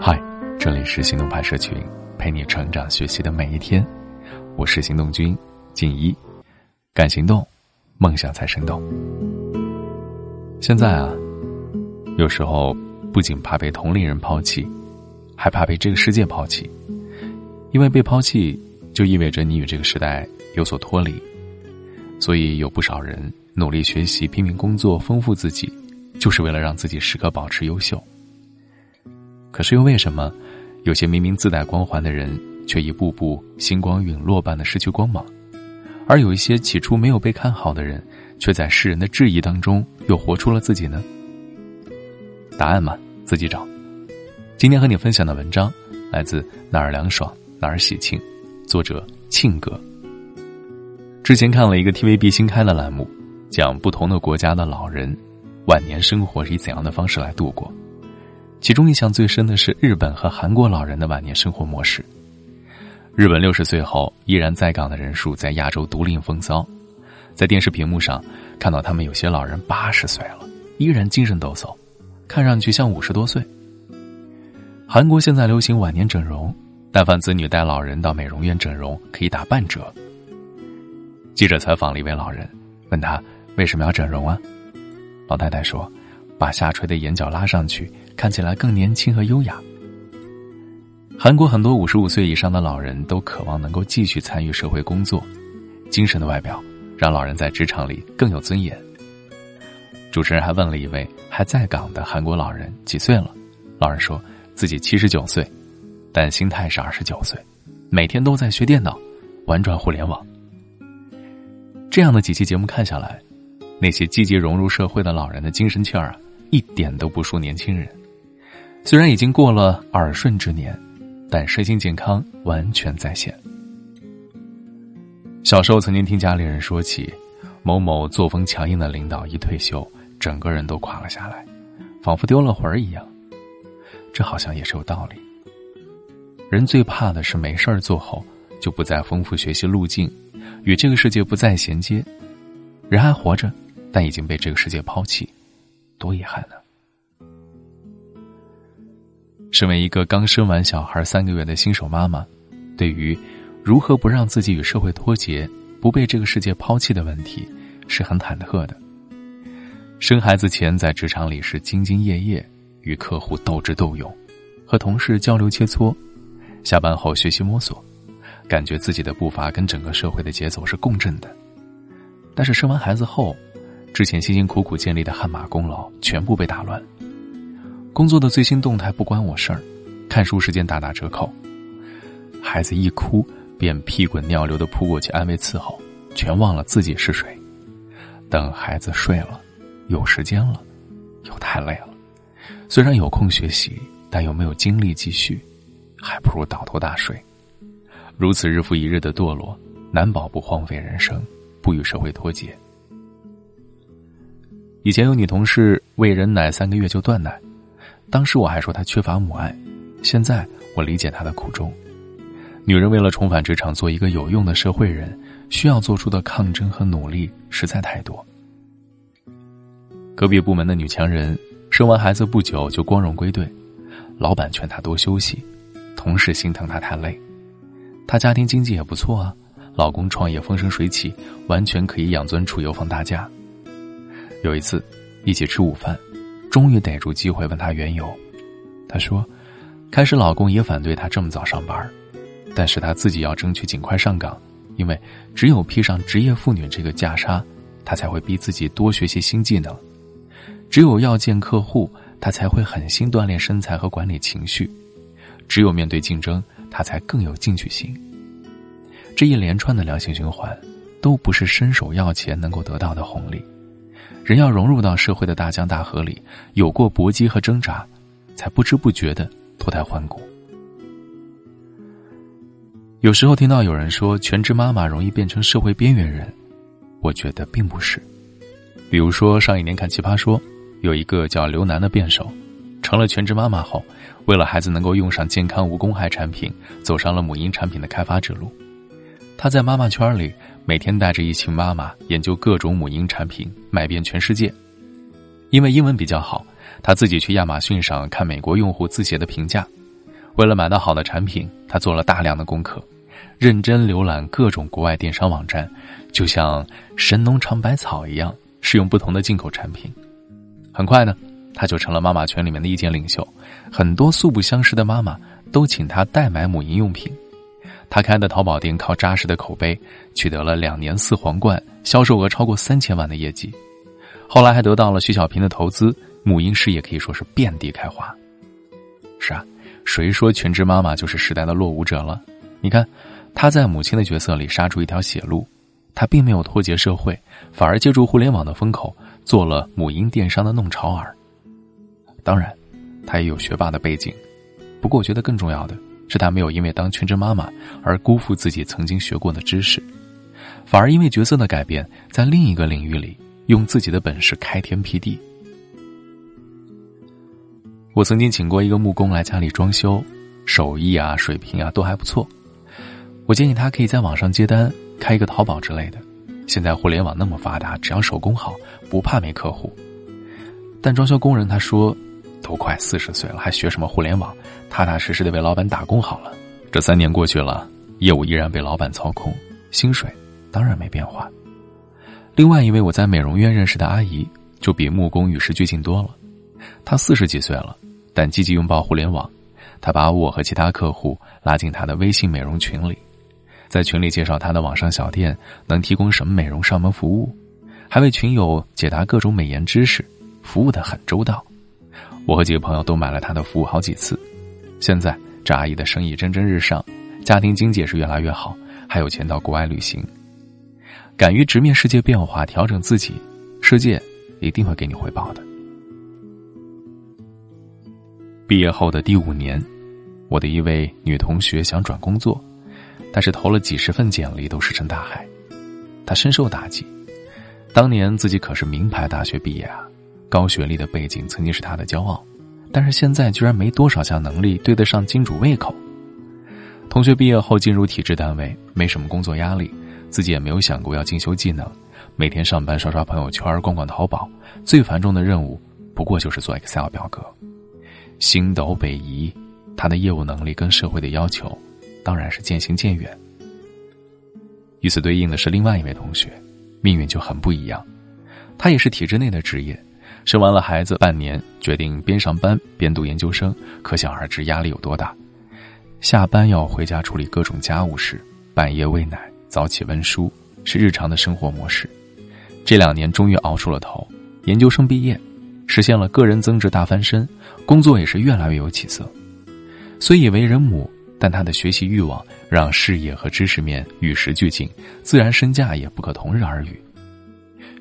嗨，这里是行动派社群，陪你成长学习的每一天。我是行动君静一，敢行动，梦想才生动。现在啊，有时候不仅怕被同龄人抛弃，还怕被这个世界抛弃，因为被抛弃就意味着你与这个时代有所脱离。所以有不少人努力学习、拼命工作、丰富自己，就是为了让自己时刻保持优秀。可是又为什么，有些明明自带光环的人，却一步步星光陨落般的失去光芒，而有一些起初没有被看好的人，却在世人的质疑当中又活出了自己呢？答案嘛，自己找。今天和你分享的文章来自哪儿凉爽哪儿喜庆，作者庆哥。之前看了一个 TVB 新开的栏目，讲不同的国家的老人晚年生活是以怎样的方式来度过。其中印象最深的是日本和韩国老人的晚年生活模式。日本六十岁后依然在岗的人数在亚洲独领风骚，在电视屏幕上看到他们有些老人八十岁了，依然精神抖擞，看上去像五十多岁。韩国现在流行晚年整容，但凡子女带老人到美容院整容可以打半折。记者采访了一位老人，问他为什么要整容啊？老太太说。把下垂的眼角拉上去，看起来更年轻和优雅。韩国很多五十五岁以上的老人都渴望能够继续参与社会工作，精神的外表让老人在职场里更有尊严。主持人还问了一位还在岗的韩国老人几岁了，老人说自己七十九岁，但心态是二十九岁，每天都在学电脑，玩转互联网。这样的几期节目看下来，那些积极融入社会的老人的精神气儿啊！一点都不输年轻人，虽然已经过了耳顺之年，但身心健康完全在线。小时候曾经听家里人说起，某某作风强硬的领导一退休，整个人都垮了下来，仿佛丢了魂儿一样。这好像也是有道理。人最怕的是没事儿做后就不再丰富学习路径，与这个世界不再衔接，人还活着，但已经被这个世界抛弃。多遗憾呢！身为一个刚生完小孩三个月的新手妈妈，对于如何不让自己与社会脱节、不被这个世界抛弃的问题，是很忐忑的。生孩子前在职场里是兢兢业业，与客户斗智斗勇，和同事交流切磋；下班后学习摸索，感觉自己的步伐跟整个社会的节奏是共振的。但是生完孩子后，之前辛辛苦苦建立的汗马功劳全部被打乱，工作的最新动态不关我事儿，看书时间大打折扣，孩子一哭便屁滚尿流的扑过去安慰伺候，全忘了自己是谁。等孩子睡了，有时间了，又太累了。虽然有空学习，但又没有精力继续，还不如倒头大睡。如此日复一日的堕落，难保不荒废人生，不与社会脱节。以前有女同事喂人奶三个月就断奶，当时我还说她缺乏母爱，现在我理解她的苦衷。女人为了重返职场做一个有用的社会人，需要做出的抗争和努力实在太多。隔壁部门的女强人生完孩子不久就光荣归队，老板劝她多休息，同事心疼她太累。她家庭经济也不错啊，老公创业风生水起，完全可以养尊处优放大假。有一次，一起吃午饭，终于逮住机会问他缘由。他说：“开始老公也反对他这么早上班，但是他自己要争取尽快上岗，因为只有披上职业妇女这个袈裟，他才会逼自己多学习新技能；只有要见客户，他才会狠心锻炼身材和管理情绪；只有面对竞争，他才更有进取心。这一连串的良性循环，都不是伸手要钱能够得到的红利。”人要融入到社会的大江大河里，有过搏击和挣扎，才不知不觉的脱胎换骨。有时候听到有人说全职妈妈容易变成社会边缘人，我觉得并不是。比如说上一年看《奇葩说》，有一个叫刘楠的辩手，成了全职妈妈后，为了孩子能够用上健康无公害产品，走上了母婴产品的开发之路。她在妈妈圈里。每天带着一群妈妈研究各种母婴产品，卖遍全世界。因为英文比较好，他自己去亚马逊上看美国用户自写的评价，为了买到好的产品，他做了大量的功课，认真浏览各种国外电商网站，就像神农尝百草一样，试用不同的进口产品。很快呢，他就成了妈妈圈里面的意见领袖，很多素不相识的妈妈都请他代买母婴用品。他开的淘宝店靠扎实的口碑，取得了两年四皇冠，销售额超过三千万的业绩。后来还得到了徐小平的投资，母婴事业可以说是遍地开花。是啊，谁说全职妈妈就是时代的落伍者了？你看，她在母亲的角色里杀出一条血路，她并没有脱节社会，反而借助互联网的风口，做了母婴电商的弄潮儿。当然，她也有学霸的背景，不过我觉得更重要的。是她没有因为当全职妈妈而辜负自己曾经学过的知识，反而因为角色的改变，在另一个领域里用自己的本事开天辟地。我曾经请过一个木工来家里装修，手艺啊、水平啊都还不错。我建议他可以在网上接单，开一个淘宝之类的。现在互联网那么发达，只要手工好，不怕没客户。但装修工人他说。都快四十岁了，还学什么互联网？踏踏实实的为老板打工好了。这三年过去了，业务依然被老板操控，薪水当然没变化。另外一位我在美容院认识的阿姨，就比木工与时俱进多了。她四十几岁了，但积极拥抱互联网。她把我和其他客户拉进她的微信美容群里，在群里介绍她的网上小店能提供什么美容上门服务，还为群友解答各种美颜知识，服务的很周到。我和几个朋友都买了他的服务好几次，现在这阿姨的生意蒸蒸日上，家庭经济也是越来越好，还有钱到国外旅行。敢于直面世界变化，调整自己，世界一定会给你回报的。毕业后的第五年，我的一位女同学想转工作，但是投了几十份简历都石沉大海，她深受打击。当年自己可是名牌大学毕业啊。高学历的背景曾经是他的骄傲，但是现在居然没多少项能力对得上金主胃口。同学毕业后进入体制单位，没什么工作压力，自己也没有想过要进修技能，每天上班刷刷朋友圈、逛逛淘宝，最繁重的任务不过就是做 Excel 表格。星斗北移，他的业务能力跟社会的要求当然是渐行渐远。与此对应的是另外一位同学，命运就很不一样，他也是体制内的职业。生完了孩子半年，决定边上班边读研究生，可想而知压力有多大。下班要回家处理各种家务事，半夜喂奶，早起温书，是日常的生活模式。这两年终于熬出了头，研究生毕业，实现了个人增值大翻身，工作也是越来越有起色。虽已为人母，但他的学习欲望让事业和知识面与时俱进，自然身价也不可同日而语。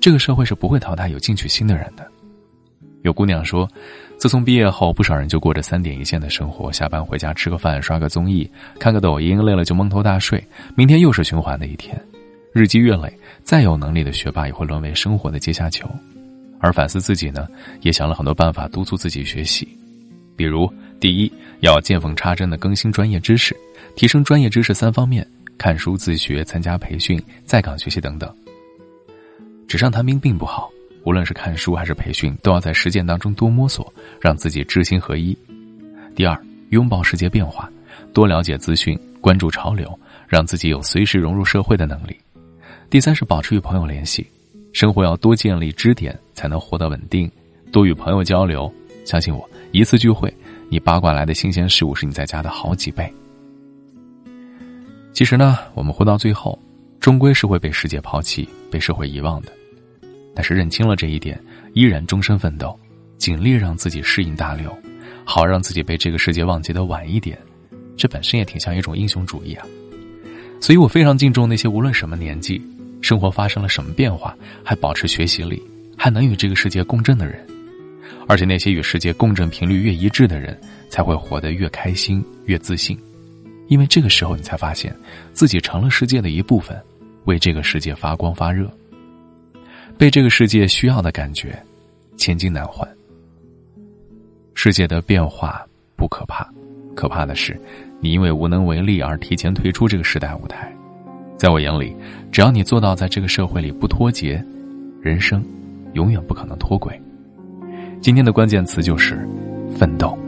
这个社会是不会淘汰有进取心的人的。有姑娘说，自从毕业后，不少人就过着三点一线的生活：下班回家吃个饭、刷个综艺、看个抖音，累了就蒙头大睡，明天又是循环的一天。日积月累，再有能力的学霸也会沦为生活的阶下囚。而反思自己呢，也想了很多办法督促自己学习，比如：第一，要见缝插针的更新专业知识，提升专业知识三方面：看书、自学、参加培训、在岗学习等等。纸上谈兵并不好。无论是看书还是培训，都要在实践当中多摸索，让自己知行合一。第二，拥抱世界变化，多了解资讯，关注潮流，让自己有随时融入社会的能力。第三是保持与朋友联系，生活要多建立支点，才能活得稳定。多与朋友交流，相信我，一次聚会，你八卦来的新鲜事物是你在家的好几倍。其实呢，我们活到最后，终归是会被世界抛弃，被社会遗忘的。但是认清了这一点，依然终身奋斗，尽力让自己适应大流，好让自己被这个世界忘记的晚一点，这本身也挺像一种英雄主义啊。所以我非常敬重那些无论什么年纪，生活发生了什么变化，还保持学习力，还能与这个世界共振的人。而且那些与世界共振频率越一致的人，才会活得越开心、越自信，因为这个时候你才发现自己成了世界的一部分，为这个世界发光发热。被这个世界需要的感觉，千金难换。世界的变化不可怕，可怕的是你因为无能为力而提前退出这个时代舞台。在我眼里，只要你做到在这个社会里不脱节，人生永远不可能脱轨。今天的关键词就是奋斗。